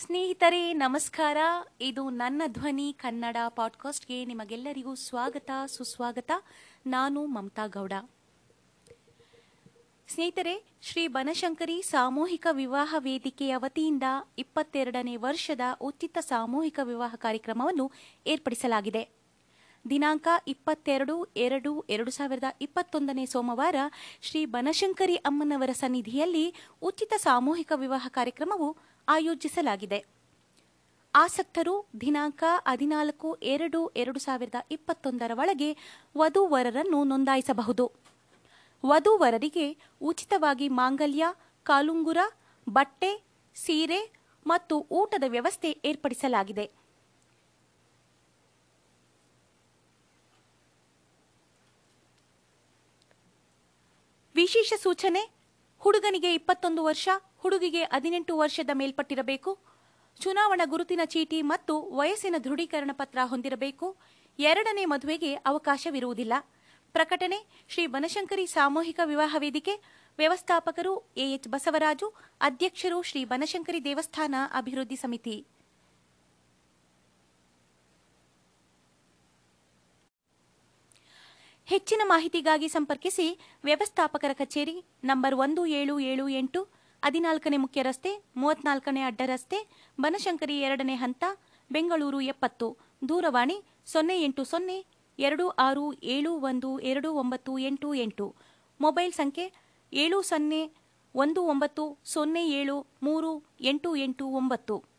ಸ್ನೇಹಿತರೆ, ನಮಸ್ಕಾರ. ಇದು ನನ್ನ ಧ್ವನಿ ಕನ್ನಡ ಪಾಡ್ಕಾಸ್ಟ್ಗೆ ನಿಮಗೆಲ್ಲರಿಗೂ ಸ್ವಾಗತ, ಸುಸ್ವಾಗತ. ನಾನು ಮಮತಾ ಗೌಡ. ಸ್ನೇಹಿತರೆ, ಶ್ರೀ ಬನಶಂಕರಿ ಸಾಮೂಹಿಕ ವಿವಾಹ ವೇದಿಕೆಯ ವತಿಯಿಂದ ಇಪ್ಪತ್ತೆರಡನೇ ವರ್ಷದ ಉಚಿತ ಸಾಮೂಹಿಕ ವಿವಾಹ ಕಾರ್ಯಕ್ರಮವನ್ನು ಏರ್ಪಡಿಸಲಾಗಿದೆ. ದಿನಾಂಕ ಇಪ್ಪತ್ತೆರಡು, ಎರಡು ಎರಡು ಸಾವಿರದ ಇಪ್ಪತ್ತೊಂದನೇ ಸೋಮವಾರ ಶ್ರೀ ಬನಶಂಕರಿ ಅಮ್ಮನವರ ಸನ್ನಿಧಿಯಲ್ಲಿ ಉಚಿತ ಸಾಮೂಹಿಕ ವಿವಾಹ ಕಾರ್ಯಕ್ರಮವು ಆಯೋಜಿಸಲಾಗಿದೆ. ಆಸಕ್ತರು ದಿನಾಂಕ ಹದಿನಾಲ್ಕು ಎರಡು ಎರಡು ಸಾವಿರದ ಇಪ್ಪತ್ತೊಂದರ ಒಳಗೆ ವಧುವರರನ್ನು ನೋಂದಾಯಿಸಬಹುದು. ವಧುವರರಿಗೆ ಉಚಿತವಾಗಿ ಮಾಂಗಲ್ಯ, ಕಾಲುಂಗುರ, ಬಟ್ಟೆ, ಸೀರೆ ಮತ್ತು ಊಟದ ವ್ಯವಸ್ಥೆ ಏರ್ಪಡಿಸಲಾಗಿದೆ. ವಿಶೇಷ ಸೂಚನೆ, ಹುಡುಗನಿಗೆ ಇಪ್ಪತ್ತೊಂದು ವರ್ಷ ಹುಡುಗಿಗೆ ಹದಿನೆಂಟು ವರ್ಷದ ಮೇಲ್ಪಟ್ಟಿರಬೇಕು. ಚುನಾವಣಾ ಗುರುತಿನ ಚೀಟಿ ಮತ್ತು ವಯಸ್ಸಿನ ದೃಢೀಕರಣ ಪತ್ರ ಹೊಂದಿರಬೇಕು. ಎರಡನೇ ಮದುವೆಗೆ ಅವಕಾಶವಿರುವುದಿಲ್ಲ. ಪ್ರಕಟಣೆ, ಶ್ರೀ ಬನಶಂಕರಿ ಸಾಮೂಹಿಕ ವಿವಾಹ ವೇದಿಕೆ, ವ್ಯವಸ್ಥಾಪಕರು ಎಎಚ್ ಬಸವರಾಜು, ಅಧ್ಯಕ್ಷರು ಶ್ರೀ ಬನಶಂಕರಿ ದೇವಸ್ಥಾನ ಅಭಿವೃದ್ಧಿ ಸಮಿತಿ. ಹೆಚ್ಚಿನ ಮಾಹಿತಿಗಾಗಿ ಸಂಪರ್ಕಿಸಿ ವ್ಯವಸ್ಥಾಪಕರ ಕಚೇರಿ ನಂಬರ್ ಒಂದು ಏಳು ಏಳು ಎಂಟು ಹದಿನಾಲ್ಕನೇ ಮುಖ್ಯ ರಸ್ತೆ, ಮೂವತ್ನಾಲ್ಕನೇ ಅಡ್ಡ ರಸ್ತೆ, ಬನಶಂಕರಿ ಎರಡನೇ ಹಂತ, ಬೆಂಗಳೂರು ಎಪ್ಪತ್ತು. ದೂರವಾಣಿ ಸೊನ್ನೆ ಎಂಟು ಸೊನ್ನೆ ಎರಡು ಆರು ಏಳು ಒಂದು ಎರಡು ಒಂಬತ್ತು ಎಂಟು ಎಂಟು. ಮೊಬೈಲ್ ಸಂಖ್ಯೆ ಏಳು ಸೊನ್ನೆ ಒಂದು ಒಂಬತ್ತು ಸೊನ್ನೆ ಏಳು ಮೂರು ಎಂಟು ಎಂಟು ಒಂಬತ್ತು.